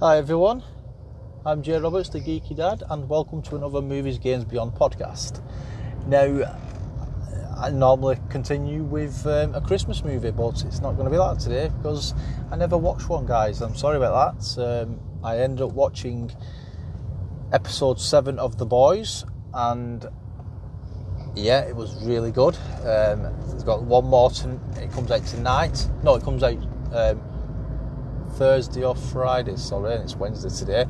Hi everyone, I'm Jay Roberts, the Geeky Dad, and welcome to another Movies Games Beyond podcast. Now, I normally continue with um, a Christmas movie, but it's not going to be that today because I never watched one, guys. I'm sorry about that. Um, I ended up watching episode 7 of The Boys, and yeah, it was really good. Um, it's got one more, to, it comes out tonight. No, it comes out. Thursday or Friday, sorry, and it's Wednesday today.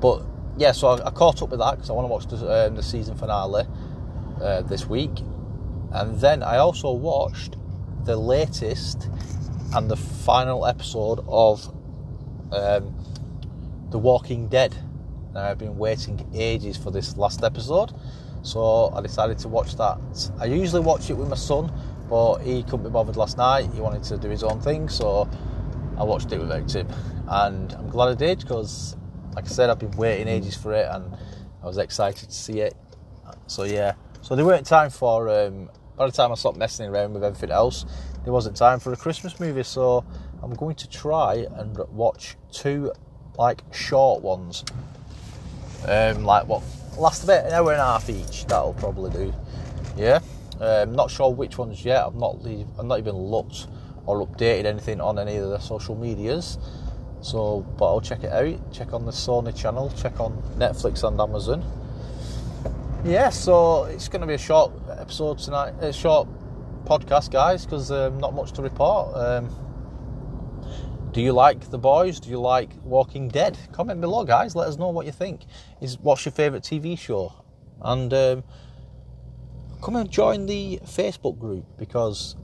But yeah, so I, I caught up with that because I want to watch the, um, the season finale uh, this week, and then I also watched the latest and the final episode of um, The Walking Dead. Now I've been waiting ages for this last episode, so I decided to watch that. I usually watch it with my son, but he couldn't be bothered last night. He wanted to do his own thing, so I watched it without him, and I'm glad I did because, like I said, I've been waiting ages for it, and I was excited to see it. So yeah, so there weren't time for. Um, by the time I stopped messing around with everything else, there wasn't time for a Christmas movie. So I'm going to try and watch two like short ones, um, like what last about an hour and a half each. That'll probably do. Yeah, um, not sure which ones yet. I've not. I've not even looked or updated anything on any of the social medias. So, but I'll check it out. Check on the Sony channel. Check on Netflix and Amazon. Yeah, so it's going to be a short episode tonight. A short podcast, guys, because um, not much to report. Um, do you like the boys? Do you like Walking Dead? Comment below, guys. Let us know what you think. Is what's your favourite TV show? And um, come and join the Facebook group because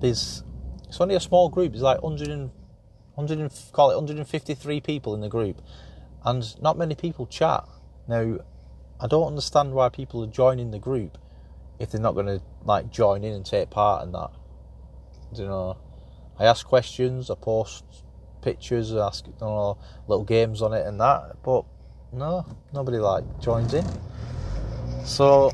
there's it's only a small group. There's like 100 and, 100 and, call it 153 people in the group, and not many people chat. Now, I don't understand why people are joining the group if they're not going to like join in and take part in that. Do you know, I ask questions, I post pictures, I ask you know, little games on it and that, but no, nobody like joins in. So,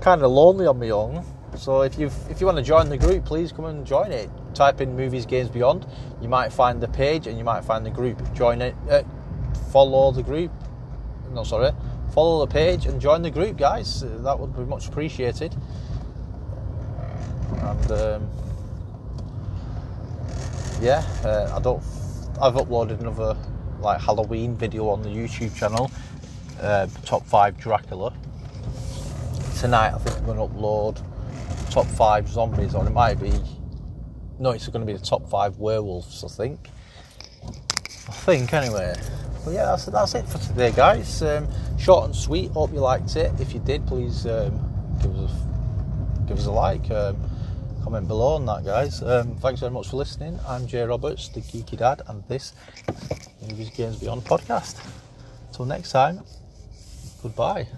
kind of lonely on my own. So if you if you want to join the group, please come and join it type in Movies Games Beyond, you might find the page and you might find the group. Join it, uh, follow the group. No, sorry, follow the page and join the group, guys. Uh, that would be much appreciated. And um, yeah, uh, I don't. I've uploaded another like Halloween video on the YouTube channel, uh, top five Dracula. Tonight, I think I'm going to upload top five zombies, or it might be no, it's going to be the top five werewolves, I think. I think, anyway. But yeah, that's, that's it for today, guys. Um, short and sweet. Hope you liked it. If you did, please um, give us a give us a like. Um, comment below on that, guys. Um, thanks very much for listening. I'm Jay Roberts, the Geeky Dad, and this is Games Beyond podcast. Until next time, goodbye.